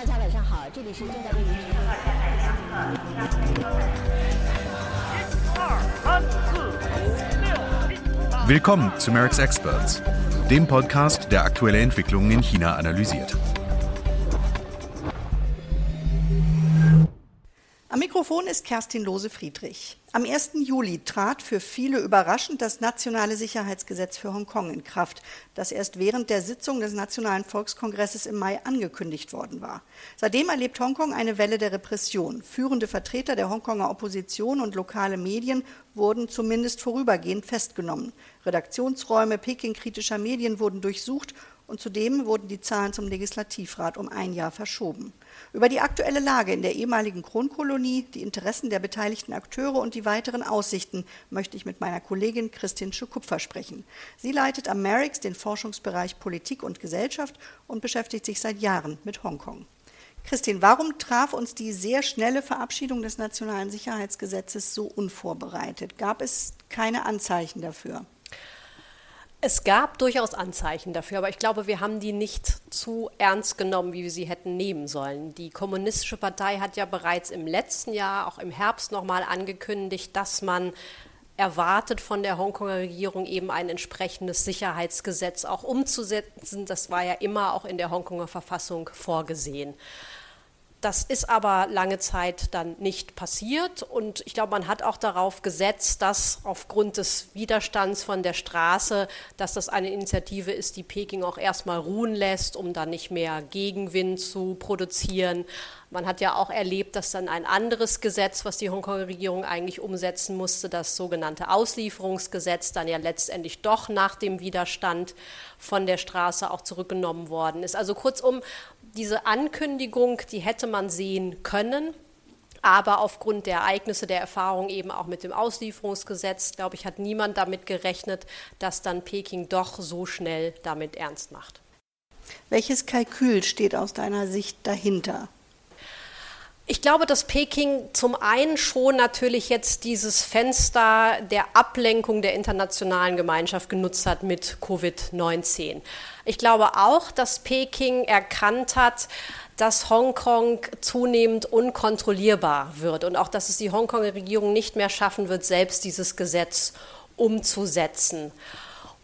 大家晚上好，这里是正在为您直播。Willkommen zu Merck's Experts, dem Podcast, der aktuelle Entwicklungen in China analysiert. Ist Kerstin Lose-Friedrich. Am 1. Juli trat für viele überraschend das Nationale Sicherheitsgesetz für Hongkong in Kraft, das erst während der Sitzung des Nationalen Volkskongresses im Mai angekündigt worden war. Seitdem erlebt Hongkong eine Welle der Repression. Führende Vertreter der Hongkonger Opposition und lokale Medien wurden zumindest vorübergehend festgenommen. Redaktionsräume Peking-kritischer Medien wurden durchsucht und zudem wurden die Zahlen zum Legislativrat um ein Jahr verschoben. Über die aktuelle Lage in der ehemaligen Kronkolonie, die Interessen der beteiligten Akteure und die weiteren Aussichten möchte ich mit meiner Kollegin Christine Schukupfer sprechen. Sie leitet am Merix den Forschungsbereich Politik und Gesellschaft und beschäftigt sich seit Jahren mit Hongkong. Christine, warum traf uns die sehr schnelle Verabschiedung des Nationalen Sicherheitsgesetzes so unvorbereitet? Gab es keine Anzeichen dafür? Es gab durchaus Anzeichen dafür, aber ich glaube, wir haben die nicht zu ernst genommen, wie wir sie hätten nehmen sollen. Die Kommunistische Partei hat ja bereits im letzten Jahr, auch im Herbst nochmal angekündigt, dass man erwartet von der Hongkonger Regierung eben ein entsprechendes Sicherheitsgesetz auch umzusetzen. Das war ja immer auch in der Hongkonger Verfassung vorgesehen. Das ist aber lange Zeit dann nicht passiert und ich glaube, man hat auch darauf gesetzt, dass aufgrund des Widerstands von der Straße, dass das eine Initiative ist, die Peking auch erstmal ruhen lässt, um dann nicht mehr Gegenwind zu produzieren. Man hat ja auch erlebt, dass dann ein anderes Gesetz, was die Hongkonger Regierung eigentlich umsetzen musste, das sogenannte Auslieferungsgesetz, dann ja letztendlich doch nach dem Widerstand von der Straße auch zurückgenommen worden ist. Also kurzum, diese Ankündigung, die hätte man sehen können. Aber aufgrund der Ereignisse, der Erfahrung eben auch mit dem Auslieferungsgesetz, glaube ich, hat niemand damit gerechnet, dass dann Peking doch so schnell damit ernst macht. Welches Kalkül steht aus deiner Sicht dahinter? Ich glaube, dass Peking zum einen schon natürlich jetzt dieses Fenster der Ablenkung der internationalen Gemeinschaft genutzt hat mit Covid-19. Ich glaube auch, dass Peking erkannt hat, dass Hongkong zunehmend unkontrollierbar wird und auch, dass es die Hongkonger Regierung nicht mehr schaffen wird, selbst dieses Gesetz umzusetzen.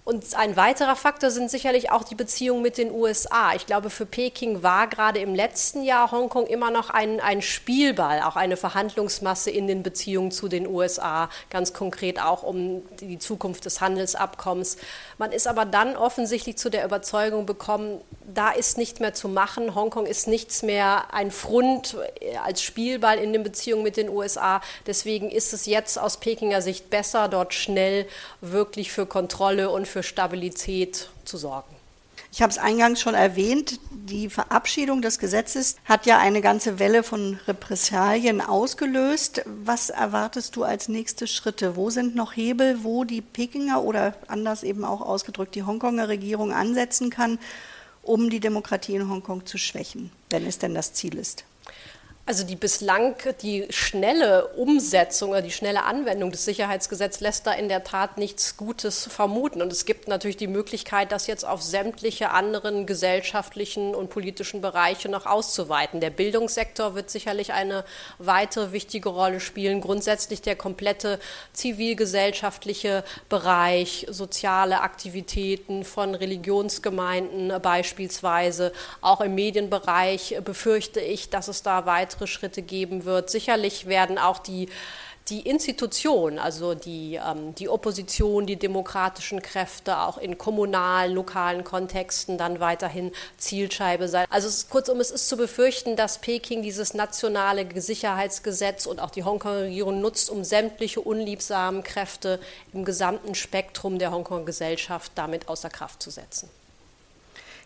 Und ein weiterer Faktor sind sicherlich auch die Beziehungen mit den USA. Ich glaube, für Peking war gerade im letzten Jahr Hongkong immer noch ein, ein Spielball, auch eine Verhandlungsmasse in den Beziehungen zu den USA, ganz konkret auch um die Zukunft des Handelsabkommens. Man ist aber dann offensichtlich zu der Überzeugung bekommen, da ist nicht mehr zu machen. Hongkong ist nichts mehr ein Front als Spielball in den Beziehungen mit den USA. Deswegen ist es jetzt aus Pekinger Sicht besser, dort schnell wirklich für Kontrolle und für Stabilität zu sorgen. Ich habe es eingangs schon erwähnt, die Verabschiedung des Gesetzes hat ja eine ganze Welle von Repressalien ausgelöst. Was erwartest du als nächste Schritte? Wo sind noch Hebel, wo die Pekinger oder anders eben auch ausgedrückt die Hongkonger Regierung ansetzen kann, um die Demokratie in Hongkong zu schwächen, wenn es denn das Ziel ist? Also die bislang die schnelle Umsetzung oder die schnelle Anwendung des Sicherheitsgesetzes lässt da in der Tat nichts Gutes vermuten. Und es gibt natürlich die Möglichkeit, das jetzt auf sämtliche anderen gesellschaftlichen und politischen Bereiche noch auszuweiten. Der Bildungssektor wird sicherlich eine weitere wichtige Rolle spielen. Grundsätzlich der komplette zivilgesellschaftliche Bereich, soziale Aktivitäten von Religionsgemeinden beispielsweise. Auch im Medienbereich befürchte ich, dass es da weitere weitere Schritte geben wird. Sicherlich werden auch die die Institution, also die, ähm, die Opposition, die demokratischen Kräfte auch in kommunalen, lokalen Kontexten dann weiterhin Zielscheibe sein. Also es ist, kurzum, es ist zu befürchten, dass Peking dieses nationale Sicherheitsgesetz und auch die Hongkong-Regierung nutzt, um sämtliche unliebsamen Kräfte im gesamten Spektrum der Hongkong-Gesellschaft damit außer Kraft zu setzen.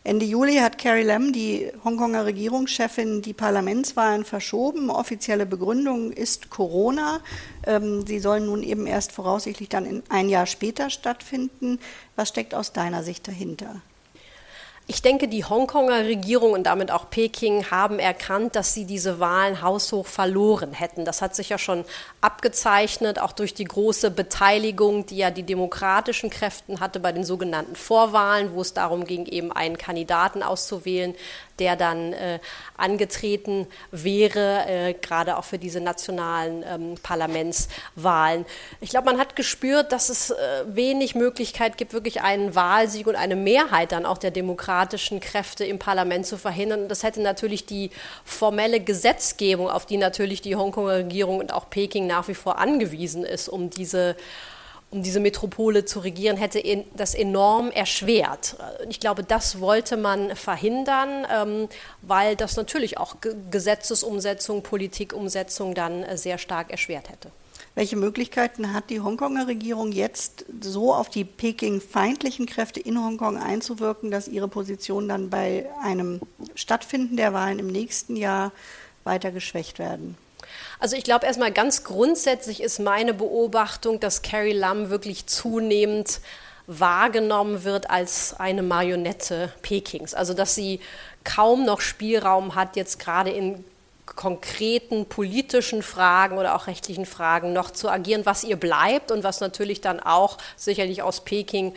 Ende Juli hat Carrie Lam, die Hongkonger Regierungschefin, die Parlamentswahlen verschoben. Offizielle Begründung ist Corona. Ähm, sie sollen nun eben erst voraussichtlich dann ein Jahr später stattfinden. Was steckt aus deiner Sicht dahinter? Ich denke, die Hongkonger Regierung und damit auch Peking haben erkannt, dass sie diese Wahlen haushoch verloren hätten. Das hat sich ja schon abgezeichnet, auch durch die große Beteiligung, die ja die demokratischen Kräften hatte bei den sogenannten Vorwahlen, wo es darum ging, eben einen Kandidaten auszuwählen, der dann äh, angetreten wäre, äh, gerade auch für diese nationalen ähm, Parlamentswahlen. Ich glaube, man hat gespürt, dass es äh, wenig Möglichkeit gibt, wirklich einen Wahlsieg und eine Mehrheit dann auch der demokratischen Kräfte im Parlament zu verhindern. Das hätte natürlich die formelle Gesetzgebung, auf die natürlich die Hongkonger Regierung und auch Peking nach wie vor angewiesen ist, um diese um diese Metropole zu regieren, hätte das enorm erschwert. Ich glaube, das wollte man verhindern, ähm, weil das natürlich auch Gesetzesumsetzung, Politikumsetzung dann äh, sehr stark erschwert hätte. Welche Möglichkeiten hat die Hongkonger Regierung jetzt so auf die Peking-feindlichen Kräfte in Hongkong einzuwirken, dass ihre Position dann bei einem Stattfinden der Wahlen im nächsten Jahr weiter geschwächt werden? Also ich glaube erstmal ganz grundsätzlich ist meine Beobachtung, dass Carrie Lam wirklich zunehmend wahrgenommen wird als eine Marionette Pekings. Also dass sie kaum noch Spielraum hat, jetzt gerade in konkreten politischen Fragen oder auch rechtlichen Fragen noch zu agieren, was ihr bleibt und was natürlich dann auch sicherlich aus Peking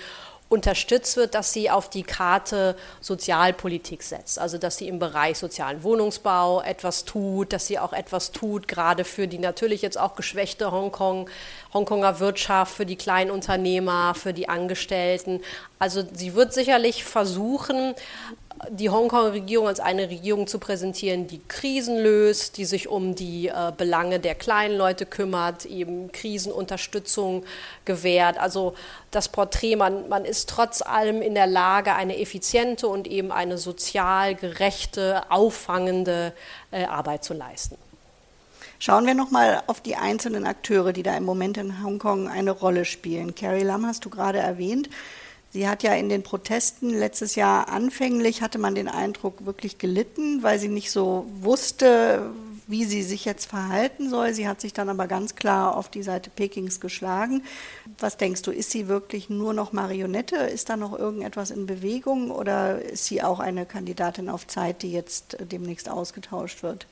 unterstützt wird, dass sie auf die Karte Sozialpolitik setzt. Also dass sie im Bereich sozialen Wohnungsbau etwas tut, dass sie auch etwas tut, gerade für die natürlich jetzt auch geschwächte Hongkong, Hongkonger Wirtschaft, für die Kleinunternehmer, für die Angestellten. Also sie wird sicherlich versuchen, die Hongkong-Regierung als eine Regierung zu präsentieren, die Krisen löst, die sich um die äh, Belange der kleinen Leute kümmert, eben Krisenunterstützung gewährt. Also das Porträt, man, man ist trotz allem in der Lage, eine effiziente und eben eine sozial gerechte, auffangende äh, Arbeit zu leisten. Schauen wir nochmal auf die einzelnen Akteure, die da im Moment in Hongkong eine Rolle spielen. Carrie Lam hast du gerade erwähnt. Sie hat ja in den Protesten letztes Jahr anfänglich, hatte man den Eindruck, wirklich gelitten, weil sie nicht so wusste, wie sie sich jetzt verhalten soll. Sie hat sich dann aber ganz klar auf die Seite Pekings geschlagen. Was denkst du, ist sie wirklich nur noch Marionette? Ist da noch irgendetwas in Bewegung oder ist sie auch eine Kandidatin auf Zeit, die jetzt demnächst ausgetauscht wird?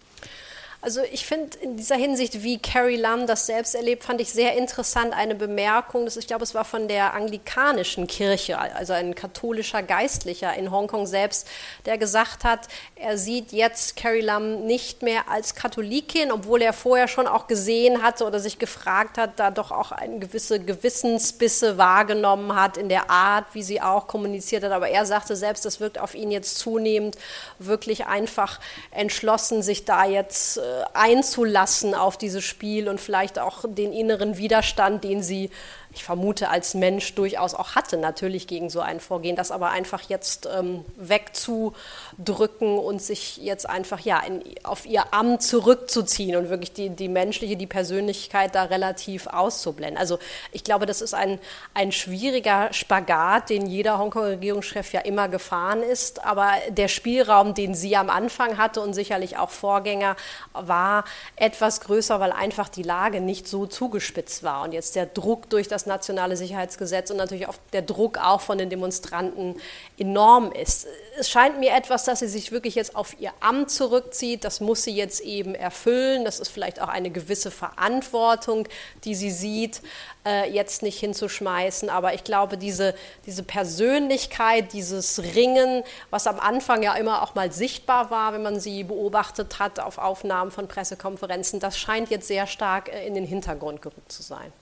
Also ich finde in dieser Hinsicht, wie Carrie Lam das selbst erlebt, fand ich sehr interessant eine Bemerkung, das, ich glaube, es war von der anglikanischen Kirche, also ein katholischer Geistlicher in Hongkong selbst, der gesagt hat, er sieht jetzt Carrie Lam nicht mehr als Katholikin, obwohl er vorher schon auch gesehen hatte oder sich gefragt hat, da doch auch eine gewisse Gewissensbisse wahrgenommen hat in der Art, wie sie auch kommuniziert hat. Aber er sagte selbst, das wirkt auf ihn jetzt zunehmend wirklich einfach entschlossen, sich da jetzt äh, einzulassen auf dieses Spiel und vielleicht auch den inneren Widerstand, den sie ich vermute, als Mensch durchaus auch hatte, natürlich gegen so ein Vorgehen, das aber einfach jetzt ähm, wegzudrücken und sich jetzt einfach ja, in, auf ihr Amt zurückzuziehen und wirklich die, die menschliche, die Persönlichkeit da relativ auszublenden. Also ich glaube, das ist ein, ein schwieriger Spagat, den jeder Hongkong-Regierungschef ja immer gefahren ist, aber der Spielraum, den sie am Anfang hatte und sicherlich auch Vorgänger, war etwas größer, weil einfach die Lage nicht so zugespitzt war und jetzt der Druck durch das das nationale Sicherheitsgesetz und natürlich auch der Druck auch von den Demonstranten enorm ist. Es scheint mir etwas, dass sie sich wirklich jetzt auf ihr Amt zurückzieht. Das muss sie jetzt eben erfüllen. Das ist vielleicht auch eine gewisse Verantwortung, die sie sieht, äh, jetzt nicht hinzuschmeißen. Aber ich glaube, diese, diese Persönlichkeit, dieses Ringen, was am Anfang ja immer auch mal sichtbar war, wenn man sie beobachtet hat auf Aufnahmen von Pressekonferenzen, das scheint jetzt sehr stark äh, in den Hintergrund gerückt zu sein.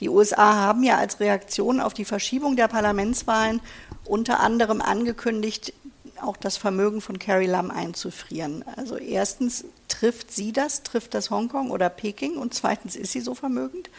Die USA haben ja als Reaktion auf die Verschiebung der Parlamentswahlen unter anderem angekündigt, auch das Vermögen von Carrie Lam einzufrieren. Also erstens trifft sie das, trifft das Hongkong oder Peking und zweitens ist sie so vermögend?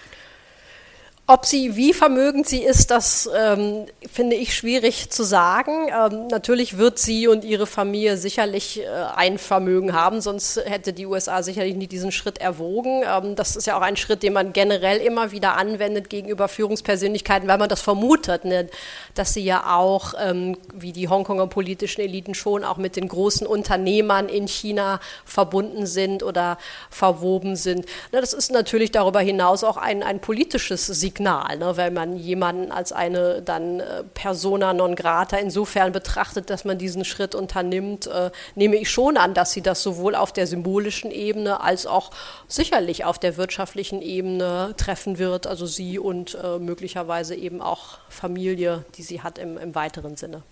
Ob sie, wie vermögend sie ist, das ähm, finde ich schwierig zu sagen. Ähm, natürlich wird sie und ihre Familie sicherlich äh, ein Vermögen haben, sonst hätte die USA sicherlich nie diesen Schritt erwogen. Ähm, das ist ja auch ein Schritt, den man generell immer wieder anwendet gegenüber Führungspersönlichkeiten, weil man das vermutet, ne? dass sie ja auch, ähm, wie die Hongkonger politischen Eliten schon, auch mit den großen Unternehmern in China verbunden sind oder verwoben sind. Na, das ist natürlich darüber hinaus auch ein, ein politisches Signal Signal, ne, wenn man jemanden als eine dann äh, persona non grata insofern betrachtet, dass man diesen Schritt unternimmt, äh, nehme ich schon an, dass sie das sowohl auf der symbolischen Ebene als auch sicherlich auf der wirtschaftlichen Ebene treffen wird, also sie und äh, möglicherweise eben auch Familie, die sie hat im, im weiteren Sinne.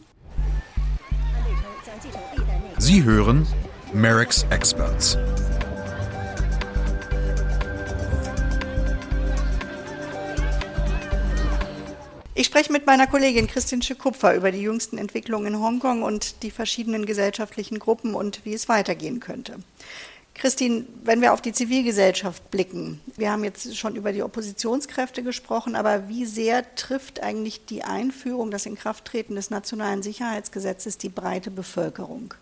Sie hören Merrick's Experts. Ich spreche mit meiner Kollegin Christine Schekupfer über die jüngsten Entwicklungen in Hongkong und die verschiedenen gesellschaftlichen Gruppen und wie es weitergehen könnte. Christine, wenn wir auf die Zivilgesellschaft blicken, wir haben jetzt schon über die Oppositionskräfte gesprochen, aber wie sehr trifft eigentlich die Einführung, das Inkrafttreten des nationalen Sicherheitsgesetzes die breite Bevölkerung?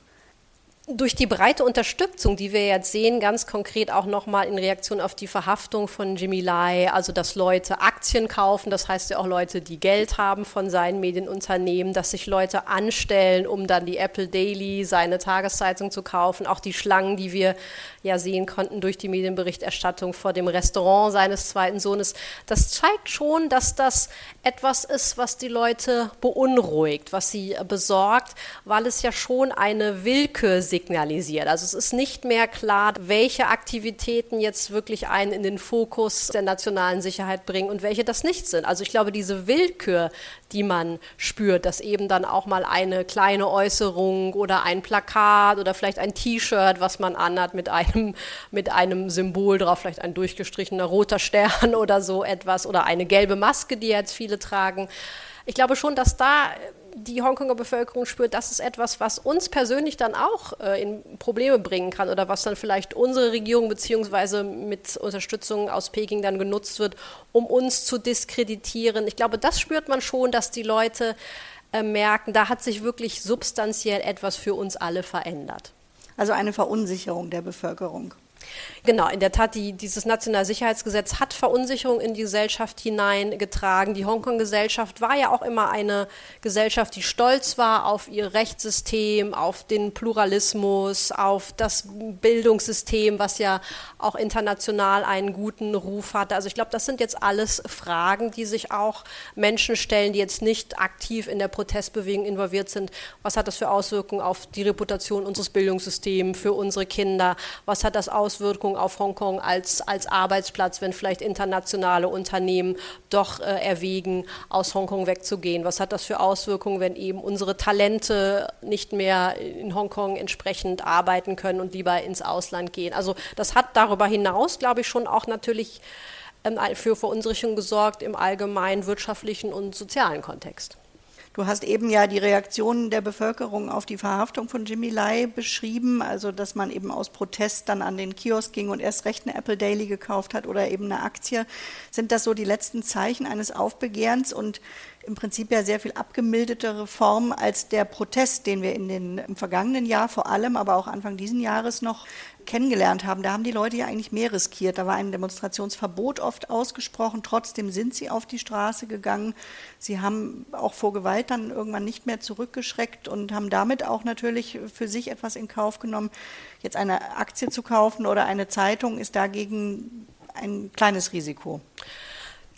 Durch die breite Unterstützung, die wir jetzt sehen, ganz konkret auch nochmal in Reaktion auf die Verhaftung von Jimmy Lai, also dass Leute Aktien kaufen, das heißt ja auch Leute, die Geld haben von seinen Medienunternehmen, dass sich Leute anstellen, um dann die Apple Daily, seine Tageszeitung zu kaufen, auch die Schlangen, die wir ja sehen konnten durch die Medienberichterstattung vor dem Restaurant seines zweiten Sohnes. Das zeigt schon, dass das etwas ist, was die Leute beunruhigt, was sie besorgt, weil es ja schon eine Willkür. Also es ist nicht mehr klar, welche Aktivitäten jetzt wirklich einen in den Fokus der nationalen Sicherheit bringen und welche das nicht sind. Also ich glaube, diese Willkür, die man spürt, dass eben dann auch mal eine kleine Äußerung oder ein Plakat oder vielleicht ein T-Shirt, was man anhat mit einem, mit einem Symbol drauf, vielleicht ein durchgestrichener roter Stern oder so etwas oder eine gelbe Maske, die jetzt viele tragen. Ich glaube schon, dass da die Hongkonger Bevölkerung spürt, das ist etwas, was uns persönlich dann auch äh, in Probleme bringen kann oder was dann vielleicht unsere Regierung beziehungsweise mit Unterstützung aus Peking dann genutzt wird, um uns zu diskreditieren. Ich glaube, das spürt man schon, dass die Leute äh, merken, da hat sich wirklich substanziell etwas für uns alle verändert. Also eine Verunsicherung der Bevölkerung. Genau, in der Tat, die, dieses nationale Sicherheitsgesetz hat Verunsicherung in die Gesellschaft hineingetragen. Die Hongkong-Gesellschaft war ja auch immer eine Gesellschaft, die stolz war auf ihr Rechtssystem, auf den Pluralismus, auf das Bildungssystem, was ja auch international einen guten Ruf hatte. Also ich glaube, das sind jetzt alles Fragen, die sich auch Menschen stellen, die jetzt nicht aktiv in der Protestbewegung involviert sind. Was hat das für Auswirkungen auf die Reputation unseres Bildungssystems, für unsere Kinder? Was hat das Auswirkungen Auswirkungen auf Hongkong als, als Arbeitsplatz, wenn vielleicht internationale Unternehmen doch äh, erwägen, aus Hongkong wegzugehen? Was hat das für Auswirkungen, wenn eben unsere Talente nicht mehr in Hongkong entsprechend arbeiten können und lieber ins Ausland gehen? Also das hat darüber hinaus, glaube ich, schon auch natürlich ähm, für Verunsicherung gesorgt im allgemeinen wirtschaftlichen und sozialen Kontext. Du hast eben ja die Reaktionen der Bevölkerung auf die Verhaftung von Jimmy Lai beschrieben, also dass man eben aus Protest dann an den Kiosk ging und erst recht eine Apple Daily gekauft hat oder eben eine Aktie. Sind das so die letzten Zeichen eines Aufbegehrens und im Prinzip ja sehr viel abgemildertere Form als der Protest, den wir in den, im vergangenen Jahr vor allem, aber auch Anfang diesen Jahres noch kennengelernt haben. Da haben die Leute ja eigentlich mehr riskiert. Da war ein Demonstrationsverbot oft ausgesprochen. Trotzdem sind sie auf die Straße gegangen. Sie haben auch vor Gewalt dann irgendwann nicht mehr zurückgeschreckt und haben damit auch natürlich für sich etwas in Kauf genommen. Jetzt eine Aktie zu kaufen oder eine Zeitung ist dagegen ein kleines Risiko.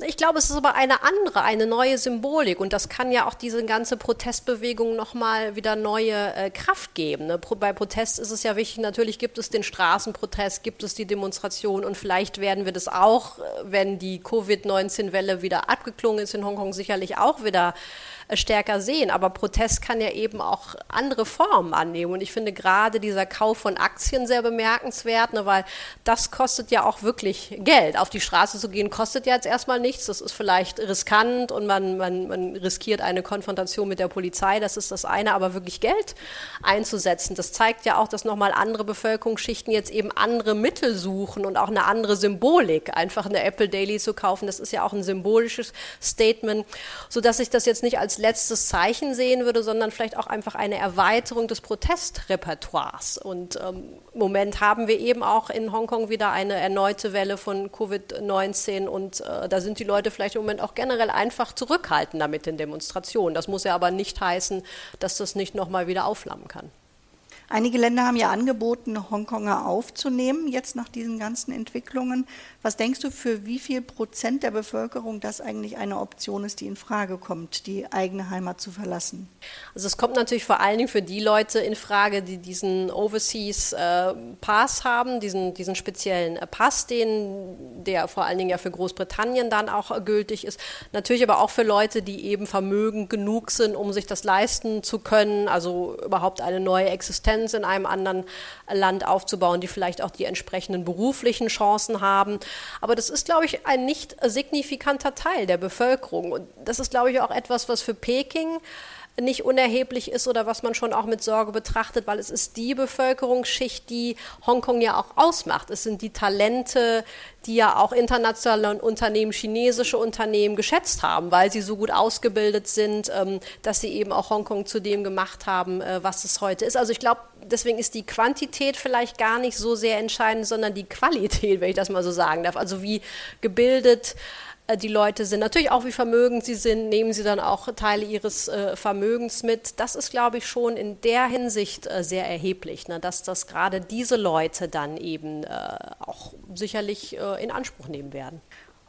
Ich glaube, es ist aber eine andere, eine neue Symbolik und das kann ja auch diese ganze Protestbewegung nochmal wieder neue äh, Kraft geben. Ne? Bei Protest ist es ja wichtig, natürlich gibt es den Straßenprotest, gibt es die Demonstration und vielleicht werden wir das auch, äh, wenn die Covid-19-Welle wieder abgeklungen ist in Hongkong, sicherlich auch wieder stärker sehen. Aber Protest kann ja eben auch andere Formen annehmen. Und ich finde gerade dieser Kauf von Aktien sehr bemerkenswert, ne, weil das kostet ja auch wirklich Geld. Auf die Straße zu gehen kostet ja jetzt erstmal nichts. Das ist vielleicht riskant und man, man, man riskiert eine Konfrontation mit der Polizei. Das ist das eine. Aber wirklich Geld einzusetzen, das zeigt ja auch, dass nochmal andere Bevölkerungsschichten jetzt eben andere Mittel suchen und auch eine andere Symbolik. Einfach eine Apple Daily zu kaufen, das ist ja auch ein symbolisches Statement, sodass ich das jetzt nicht als als letztes Zeichen sehen würde, sondern vielleicht auch einfach eine Erweiterung des Protestrepertoires. Und ähm, im Moment haben wir eben auch in Hongkong wieder eine erneute Welle von Covid-19 und äh, da sind die Leute vielleicht im Moment auch generell einfach zurückhaltender mit den Demonstrationen. Das muss ja aber nicht heißen, dass das nicht nochmal wieder aufflammen kann. Einige Länder haben ja angeboten, Hongkonger aufzunehmen, jetzt nach diesen ganzen Entwicklungen. Was denkst du, für wie viel Prozent der Bevölkerung das eigentlich eine Option ist, die in Frage kommt, die eigene Heimat zu verlassen? Also es kommt natürlich vor allen Dingen für die Leute in Frage, die diesen Overseas äh, Pass haben, diesen, diesen speziellen äh, Pass, den, der vor allen Dingen ja für Großbritannien dann auch äh, gültig ist. Natürlich aber auch für Leute, die eben vermögend genug sind, um sich das leisten zu können, also überhaupt eine neue Existenz Präsenz in einem anderen Land aufzubauen, die vielleicht auch die entsprechenden beruflichen Chancen haben. Aber das ist, glaube ich, ein nicht signifikanter Teil der Bevölkerung. Und das ist, glaube ich, auch etwas, was für Peking nicht unerheblich ist oder was man schon auch mit Sorge betrachtet, weil es ist die Bevölkerungsschicht, die Hongkong ja auch ausmacht. Es sind die Talente, die ja auch internationale Unternehmen, chinesische Unternehmen geschätzt haben, weil sie so gut ausgebildet sind, ähm, dass sie eben auch Hongkong zu dem gemacht haben, äh, was es heute ist. Also ich glaube, deswegen ist die Quantität vielleicht gar nicht so sehr entscheidend, sondern die Qualität, wenn ich das mal so sagen darf. Also wie gebildet die Leute sind. Natürlich auch, wie vermögend sie sind, nehmen sie dann auch Teile ihres äh, Vermögens mit. Das ist, glaube ich, schon in der Hinsicht äh, sehr erheblich, ne, dass das gerade diese Leute dann eben äh, auch sicherlich äh, in Anspruch nehmen werden.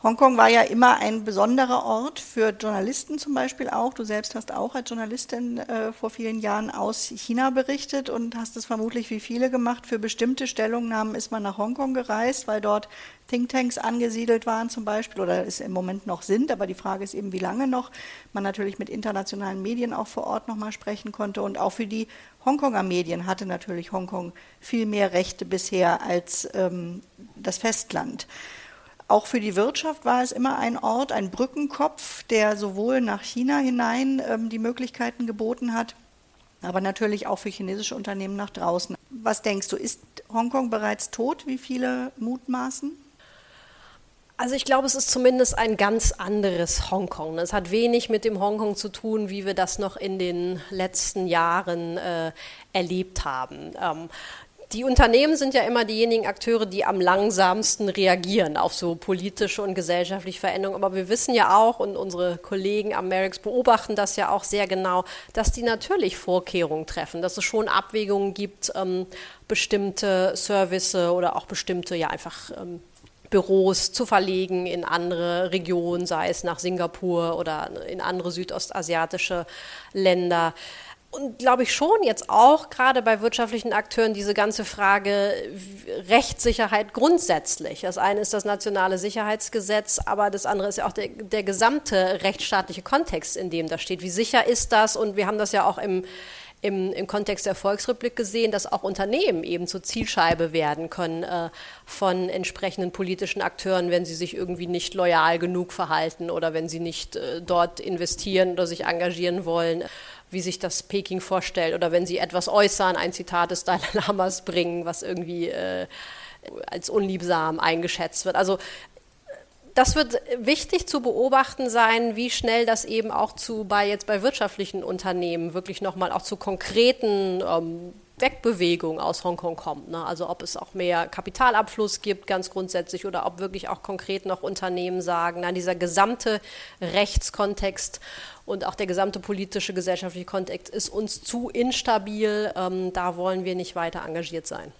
Hongkong war ja immer ein besonderer Ort für Journalisten zum Beispiel auch. Du selbst hast auch als Journalistin äh, vor vielen Jahren aus China berichtet und hast es vermutlich wie viele gemacht. Für bestimmte Stellungnahmen ist man nach Hongkong gereist, weil dort Thinktanks angesiedelt waren zum Beispiel oder es im Moment noch sind. Aber die Frage ist eben, wie lange noch. Man natürlich mit internationalen Medien auch vor Ort nochmal sprechen konnte. Und auch für die Hongkonger Medien hatte natürlich Hongkong viel mehr Rechte bisher als ähm, das Festland. Auch für die Wirtschaft war es immer ein Ort, ein Brückenkopf, der sowohl nach China hinein ähm, die Möglichkeiten geboten hat, aber natürlich auch für chinesische Unternehmen nach draußen. Was denkst du, ist Hongkong bereits tot, wie viele mutmaßen? Also ich glaube, es ist zumindest ein ganz anderes Hongkong. Es hat wenig mit dem Hongkong zu tun, wie wir das noch in den letzten Jahren äh, erlebt haben. Ähm, die Unternehmen sind ja immer diejenigen Akteure, die am langsamsten reagieren auf so politische und gesellschaftliche Veränderungen. Aber wir wissen ja auch, und unsere Kollegen am Merix beobachten das ja auch sehr genau, dass die natürlich Vorkehrungen treffen, dass es schon Abwägungen gibt, ähm, bestimmte Service oder auch bestimmte, ja einfach ähm, Büros zu verlegen in andere Regionen, sei es nach Singapur oder in andere südostasiatische Länder und glaube ich schon jetzt auch gerade bei wirtschaftlichen Akteuren diese ganze Frage Rechtssicherheit grundsätzlich. Das eine ist das nationale Sicherheitsgesetz, aber das andere ist ja auch der, der gesamte rechtsstaatliche Kontext, in dem das steht. Wie sicher ist das? Und wir haben das ja auch im, im, im Kontext der Volksrepublik gesehen, dass auch Unternehmen eben zur Zielscheibe werden können äh, von entsprechenden politischen Akteuren, wenn sie sich irgendwie nicht loyal genug verhalten oder wenn sie nicht äh, dort investieren oder sich engagieren wollen wie sich das Peking vorstellt oder wenn sie etwas äußern, ein Zitat des Dalai Lamas bringen, was irgendwie äh, als unliebsam eingeschätzt wird. Also das wird wichtig zu beobachten sein, wie schnell das eben auch zu bei jetzt bei wirtschaftlichen Unternehmen wirklich nochmal auch zu konkreten ähm, Wegbewegung aus Hongkong kommt. Ne? Also ob es auch mehr Kapitalabfluss gibt, ganz grundsätzlich, oder ob wirklich auch konkret noch Unternehmen sagen, na, dieser gesamte Rechtskontext und auch der gesamte politische, gesellschaftliche Kontext ist uns zu instabil. Ähm, da wollen wir nicht weiter engagiert sein.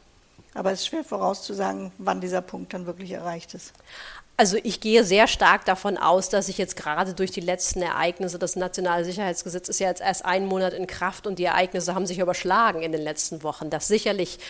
Aber es ist schwer vorauszusagen, wann dieser Punkt dann wirklich erreicht ist. Also ich gehe sehr stark davon aus, dass sich jetzt gerade durch die letzten Ereignisse, das nationale Sicherheitsgesetz ist ja jetzt erst einen Monat in Kraft und die Ereignisse haben sich überschlagen in den letzten Wochen, dass sicherlich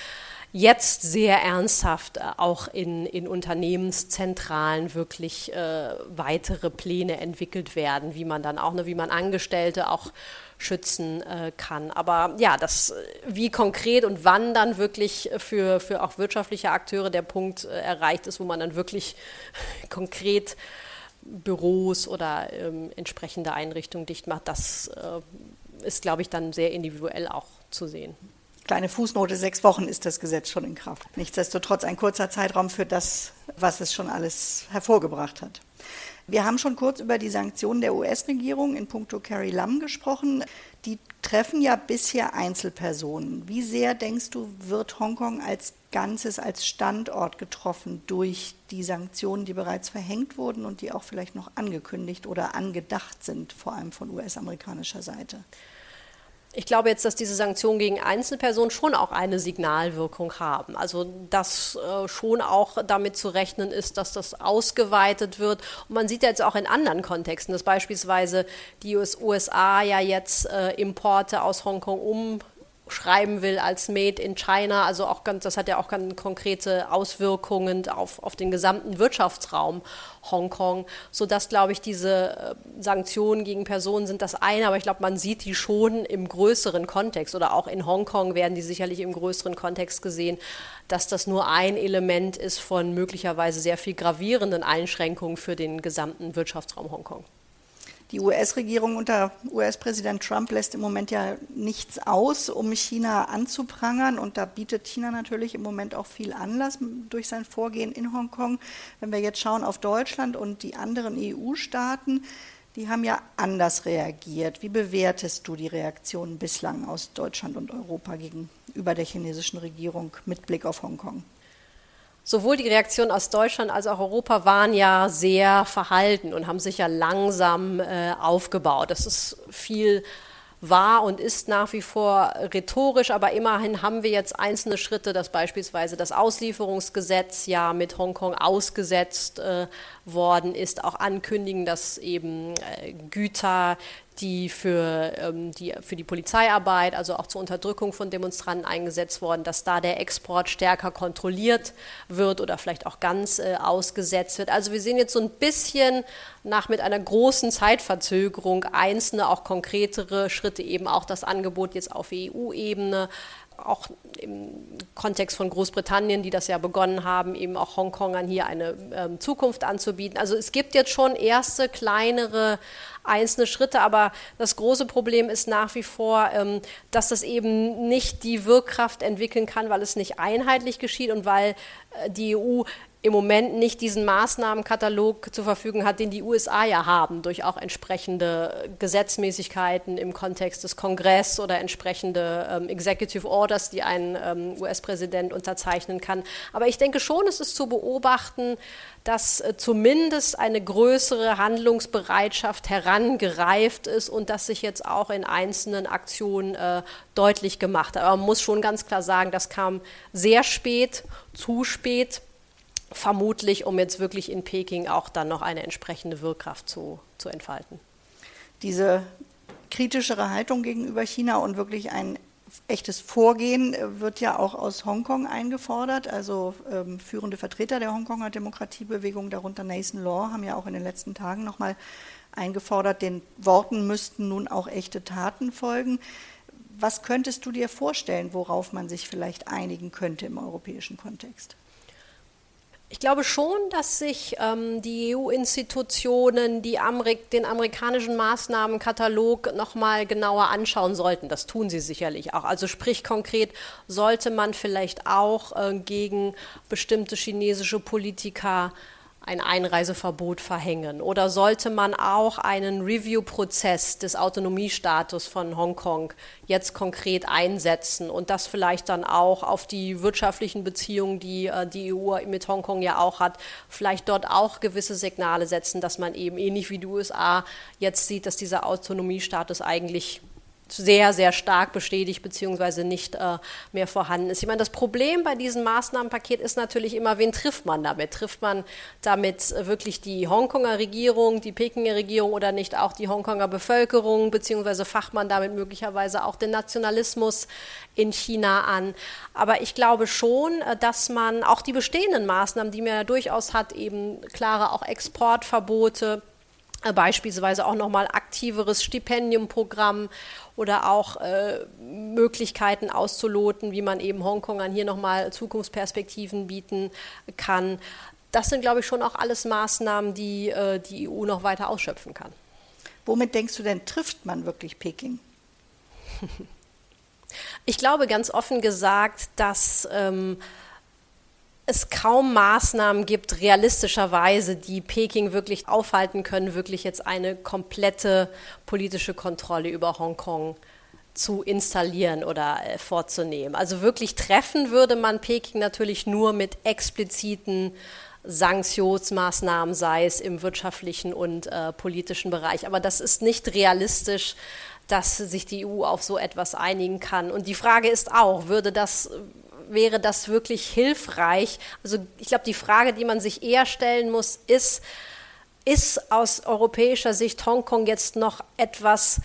jetzt sehr ernsthaft äh, auch in, in Unternehmenszentralen wirklich äh, weitere Pläne entwickelt werden, wie man dann auch, ne, wie man Angestellte auch schützen äh, kann. Aber ja, das, wie konkret und wann dann wirklich für, für auch wirtschaftliche Akteure der Punkt äh, erreicht ist, wo man dann wirklich konkret Büros oder ähm, entsprechende Einrichtungen dicht macht, das äh, ist, glaube ich, dann sehr individuell auch zu sehen. Kleine Fußnote, sechs Wochen ist das Gesetz schon in Kraft. Nichtsdestotrotz ein kurzer Zeitraum für das, was es schon alles hervorgebracht hat. Wir haben schon kurz über die Sanktionen der US-Regierung in puncto Carrie Lam gesprochen. Die treffen ja bisher Einzelpersonen. Wie sehr denkst du, wird Hongkong als Ganzes, als Standort getroffen durch die Sanktionen, die bereits verhängt wurden und die auch vielleicht noch angekündigt oder angedacht sind, vor allem von US-amerikanischer Seite? Ich glaube jetzt, dass diese Sanktionen gegen Einzelpersonen schon auch eine Signalwirkung haben. Also dass äh, schon auch damit zu rechnen ist, dass das ausgeweitet wird. Und man sieht ja jetzt auch in anderen Kontexten, dass beispielsweise die USA ja jetzt äh, Importe aus Hongkong um schreiben will als Made in China. Also auch ganz, das hat ja auch ganz konkrete Auswirkungen auf, auf den gesamten Wirtschaftsraum Hongkong, sodass, glaube ich, diese äh, Sanktionen gegen Personen sind das eine, aber ich glaube, man sieht die schon im größeren Kontext oder auch in Hongkong werden die sicherlich im größeren Kontext gesehen, dass das nur ein Element ist von möglicherweise sehr viel gravierenden Einschränkungen für den gesamten Wirtschaftsraum Hongkong. Die US-Regierung unter US-Präsident Trump lässt im Moment ja nichts aus, um China anzuprangern. Und da bietet China natürlich im Moment auch viel Anlass durch sein Vorgehen in Hongkong. Wenn wir jetzt schauen auf Deutschland und die anderen EU-Staaten, die haben ja anders reagiert. Wie bewertest du die Reaktionen bislang aus Deutschland und Europa gegenüber der chinesischen Regierung mit Blick auf Hongkong? Sowohl die Reaktionen aus Deutschland als auch Europa waren ja sehr verhalten und haben sich ja langsam äh, aufgebaut. Das ist viel war und ist nach wie vor rhetorisch, aber immerhin haben wir jetzt einzelne Schritte, dass beispielsweise das Auslieferungsgesetz ja mit Hongkong ausgesetzt äh, worden ist, auch ankündigen, dass eben äh, Güter die für, ähm, die für die Polizeiarbeit, also auch zur Unterdrückung von Demonstranten eingesetzt worden, dass da der Export stärker kontrolliert wird oder vielleicht auch ganz äh, ausgesetzt wird. Also wir sehen jetzt so ein bisschen nach mit einer großen Zeitverzögerung einzelne, auch konkretere Schritte, eben auch das Angebot jetzt auf EU-Ebene, auch im Kontext von Großbritannien, die das ja begonnen haben, eben auch Hongkongern hier eine ähm, Zukunft anzubieten. Also es gibt jetzt schon erste kleinere einzelne Schritte, aber das große Problem ist nach wie vor, ähm, dass das eben nicht die Wirkkraft entwickeln kann, weil es nicht einheitlich geschieht und weil äh, die EU im Moment nicht diesen Maßnahmenkatalog zur Verfügung hat, den die USA ja haben, durch auch entsprechende Gesetzmäßigkeiten im Kontext des Kongress oder entsprechende ähm, Executive Orders, die ein ähm, US-Präsident unterzeichnen kann. Aber ich denke schon, es ist zu beobachten, dass äh, zumindest eine größere Handlungsbereitschaft herangereift ist und das sich jetzt auch in einzelnen Aktionen äh, deutlich gemacht hat. Aber man muss schon ganz klar sagen, das kam sehr spät, zu spät vermutlich, um jetzt wirklich in Peking auch dann noch eine entsprechende Wirkkraft zu, zu entfalten. Diese kritischere Haltung gegenüber China und wirklich ein echtes Vorgehen wird ja auch aus Hongkong eingefordert. Also ähm, führende Vertreter der Hongkonger Demokratiebewegung, darunter Nathan Law, haben ja auch in den letzten Tagen nochmal eingefordert, den Worten müssten nun auch echte Taten folgen. Was könntest du dir vorstellen, worauf man sich vielleicht einigen könnte im europäischen Kontext? Ich glaube schon, dass sich ähm, die EU-Institutionen Amerik den amerikanischen Maßnahmenkatalog noch mal genauer anschauen sollten. Das tun sie sicherlich auch. Also sprich konkret, sollte man vielleicht auch äh, gegen bestimmte chinesische Politiker ein Einreiseverbot verhängen? Oder sollte man auch einen Review-Prozess des Autonomiestatus von Hongkong jetzt konkret einsetzen und das vielleicht dann auch auf die wirtschaftlichen Beziehungen, die äh, die EU mit Hongkong ja auch hat, vielleicht dort auch gewisse Signale setzen, dass man eben ähnlich wie die USA jetzt sieht, dass dieser Autonomiestatus eigentlich sehr, sehr stark bestätigt bzw. nicht äh, mehr vorhanden ist. Ich meine, das Problem bei diesem Maßnahmenpaket ist natürlich immer, wen trifft man damit? Trifft man damit wirklich die Hongkonger Regierung, die Pekinger Regierung oder nicht auch die Hongkonger Bevölkerung bzw. facht man damit möglicherweise auch den Nationalismus in China an? Aber ich glaube schon, äh, dass man auch die bestehenden Maßnahmen, die man ja durchaus hat, eben klare auch Exportverbote, äh, beispielsweise auch nochmal aktiveres Stipendiumprogramm oder auch äh, Möglichkeiten auszuloten, wie man eben Hongkongern hier nochmal Zukunftsperspektiven bieten kann. Das sind, glaube ich, schon auch alles Maßnahmen, die äh, die EU noch weiter ausschöpfen kann. Womit denkst du denn, trifft man wirklich Peking? Ich glaube ganz offen gesagt, dass ähm, es kaum Maßnahmen gibt, realistischerweise, die Peking wirklich aufhalten können, wirklich jetzt eine komplette politische Kontrolle über Hongkong zu installieren oder äh, vorzunehmen. Also wirklich treffen würde man Peking natürlich nur mit expliziten Sanktionsmaßnahmen, sei es im wirtschaftlichen und äh, politischen Bereich. Aber das ist nicht realistisch, dass sich die EU auf so etwas einigen kann. Und die Frage ist auch, würde das wäre das wirklich hilfreich? Also ich glaube, die Frage, die man sich eher stellen muss, ist, ist aus europäischer Sicht Hongkong jetzt noch etwas,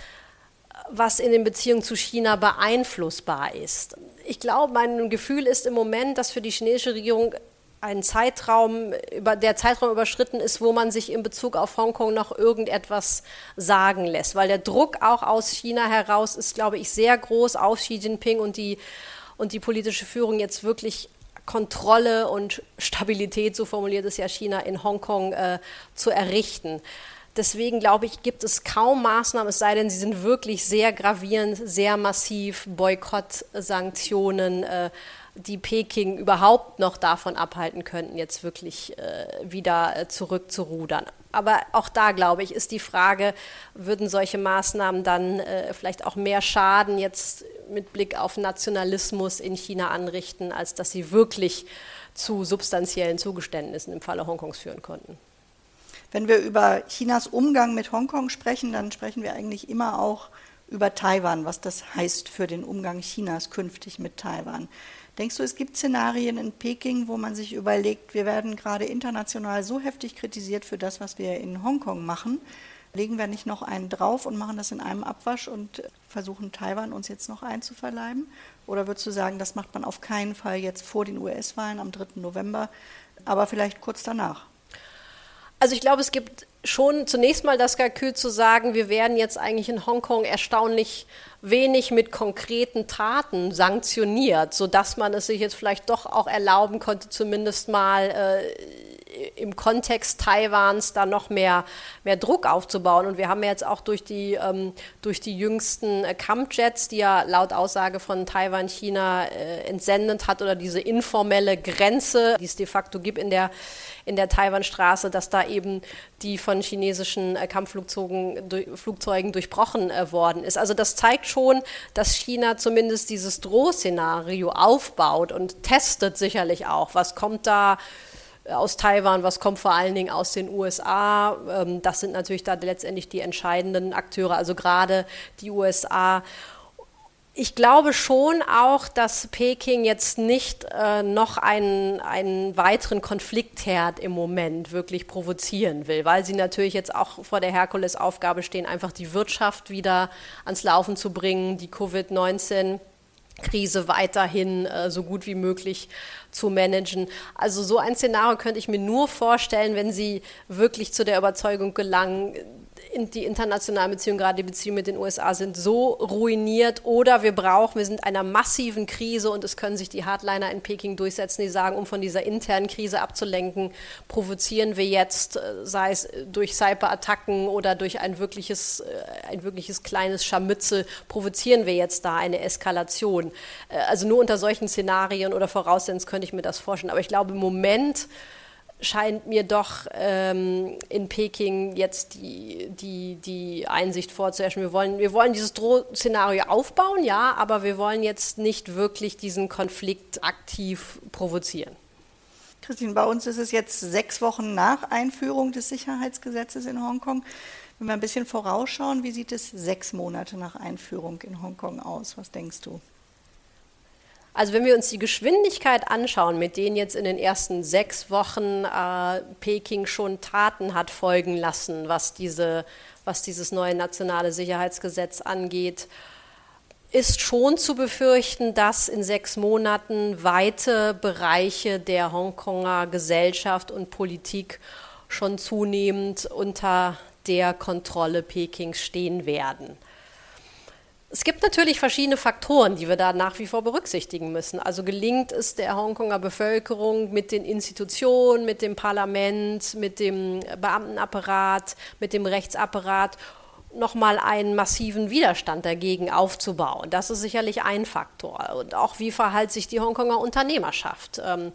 was in den Beziehungen zu China beeinflussbar ist. Ich glaube, mein Gefühl ist im Moment, dass für die chinesische Regierung ein Zeitraum, der Zeitraum überschritten ist, wo man sich in Bezug auf Hongkong noch irgendetwas sagen lässt. Weil der Druck auch aus China heraus ist, glaube ich, sehr groß auf Xi Jinping und die, und die politische Führung jetzt wirklich Kontrolle und Stabilität, so formuliert es ja China, in Hongkong äh, zu errichten. Deswegen glaube ich, gibt es kaum Maßnahmen, es sei denn, sie sind wirklich sehr gravierend, sehr massiv, Boykott, Sanktionen, äh, die Peking überhaupt noch davon abhalten könnten, jetzt wirklich äh, wieder äh, zurückzurudern. Aber auch da, glaube ich, ist die Frage, würden solche Maßnahmen dann äh, vielleicht auch mehr Schaden jetzt mit Blick auf Nationalismus in China anrichten, als dass sie wirklich zu substanziellen Zugeständnissen im Falle Hongkongs führen konnten? Wenn wir über Chinas Umgang mit Hongkong sprechen, dann sprechen wir eigentlich immer auch über Taiwan, was das heißt für den Umgang Chinas künftig mit Taiwan. Denkst du, es gibt Szenarien in Peking, wo man sich überlegt, wir werden gerade international so heftig kritisiert für das, was wir in Hongkong machen? Legen wir nicht noch einen drauf und machen das in einem Abwasch und versuchen Taiwan uns jetzt noch einzuverleiben? Oder würdest du sagen, das macht man auf keinen Fall jetzt vor den US-Wahlen am 3. November, aber vielleicht kurz danach? Also ich glaube, es gibt schon zunächst mal das Kalkül zu sagen, wir werden jetzt eigentlich in Hongkong erstaunlich wenig mit konkreten Taten sanktioniert, sodass man es sich jetzt vielleicht doch auch erlauben konnte, zumindest mal äh, im Kontext Taiwans da noch mehr, mehr Druck aufzubauen. Und wir haben jetzt auch durch die, ähm, durch die jüngsten äh, Kampfjets, die ja laut Aussage von Taiwan China äh, entsendet hat, oder diese informelle Grenze, die es de facto gibt in der in der Taiwanstraße, dass da eben die von chinesischen äh, Kampfflugzeugen durchbrochen äh, worden ist. Also das zeigt schon, dass China zumindest dieses Drohszenario aufbaut und testet sicherlich auch, was kommt da aus Taiwan, was kommt vor allen Dingen aus den USA. Ähm, das sind natürlich da letztendlich die entscheidenden Akteure, also gerade die USA ich glaube schon auch, dass Peking jetzt nicht äh, noch einen, einen weiteren Konfliktherd im Moment wirklich provozieren will, weil sie natürlich jetzt auch vor der Herkulesaufgabe stehen, einfach die Wirtschaft wieder ans Laufen zu bringen, die Covid-19 Krise weiterhin äh, so gut wie möglich zu managen. Also so ein Szenario könnte ich mir nur vorstellen, wenn Sie wirklich zu der Überzeugung gelangen, die internationalen Beziehungen, gerade die Beziehungen mit den USA, sind so ruiniert oder wir brauchen, wir sind in einer massiven Krise und es können sich die Hardliner in Peking durchsetzen, die sagen, um von dieser internen Krise abzulenken, provozieren wir jetzt, äh, sei es durch Cyberattacken oder durch ein wirkliches, äh, ein wirkliches kleines Scharmützel, provozieren wir jetzt da eine Eskalation. Äh, also nur unter solchen Szenarien oder Voraussetzungen könnte ich mir das vorstellen. Aber ich glaube, im Moment scheint mir doch ähm, in Peking jetzt die, die, die Einsicht vorzuherrschen. Wir wollen, wir wollen dieses Drohszenario aufbauen, ja, aber wir wollen jetzt nicht wirklich diesen Konflikt aktiv provozieren. Christine, bei uns ist es jetzt sechs Wochen nach Einführung des Sicherheitsgesetzes in Hongkong. Wenn wir ein bisschen vorausschauen, wie sieht es sechs Monate nach Einführung in Hongkong aus? Was denkst du? Also wenn wir uns die Geschwindigkeit anschauen, mit denen jetzt in den ersten sechs Wochen äh, Peking schon Taten hat folgen lassen, was, diese, was dieses neue nationale Sicherheitsgesetz angeht, ist schon zu befürchten, dass in sechs Monaten weite Bereiche der Hongkonger Gesellschaft und Politik schon zunehmend unter der Kontrolle Pekings stehen werden. Es gibt natürlich verschiedene Faktoren, die wir da nach wie vor berücksichtigen müssen. Also gelingt es der Hongkonger Bevölkerung mit den Institutionen, mit dem Parlament, mit dem Beamtenapparat, mit dem Rechtsapparat nochmal einen massiven Widerstand dagegen aufzubauen. Das ist sicherlich ein Faktor. Und auch wie verhält sich die Hongkonger Unternehmerschaft. Ähm,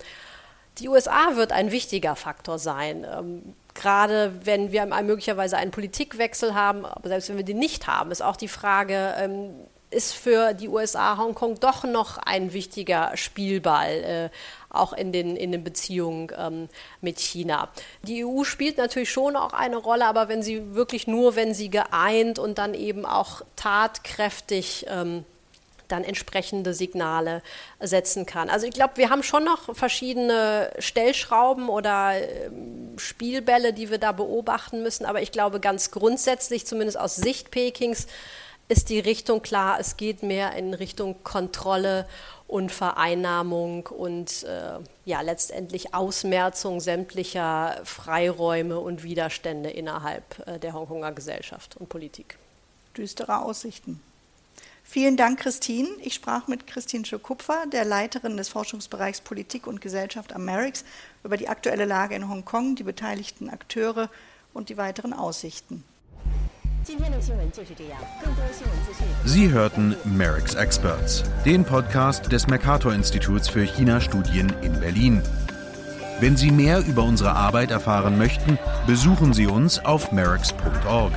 die USA wird ein wichtiger Faktor sein. Gerade wenn wir möglicherweise einen Politikwechsel haben, aber selbst wenn wir den nicht haben, ist auch die Frage, ähm, ist für die USA Hongkong doch noch ein wichtiger Spielball, äh, auch in den, in den Beziehungen ähm, mit China. Die EU spielt natürlich schon auch eine Rolle, aber wenn sie wirklich nur, wenn sie geeint und dann eben auch tatkräftig ähm, dann entsprechende Signale setzen kann. Also ich glaube, wir haben schon noch verschiedene Stellschrauben oder ähm, Spielbälle, die wir da beobachten müssen, aber ich glaube ganz grundsätzlich, zumindest aus Sicht Pekings, ist die Richtung klar, es geht mehr in Richtung Kontrolle und Vereinnahmung und äh, ja letztendlich Ausmerzung sämtlicher Freiräume und Widerstände innerhalb äh, der Hongkonger Gesellschaft und Politik. Düstere Aussichten. Vielen Dank, Christine. Ich sprach mit Christine Schokupfer, der Leiterin des Forschungsbereichs Politik und Gesellschaft am Merix, über die aktuelle Lage in Hongkong, die beteiligten Akteure und die weiteren Aussichten. Sie hörten Merix Experts, den Podcast des Mercator-Instituts für China-Studien in Berlin. Wenn Sie mehr über unsere Arbeit erfahren möchten, besuchen Sie uns auf merix.org.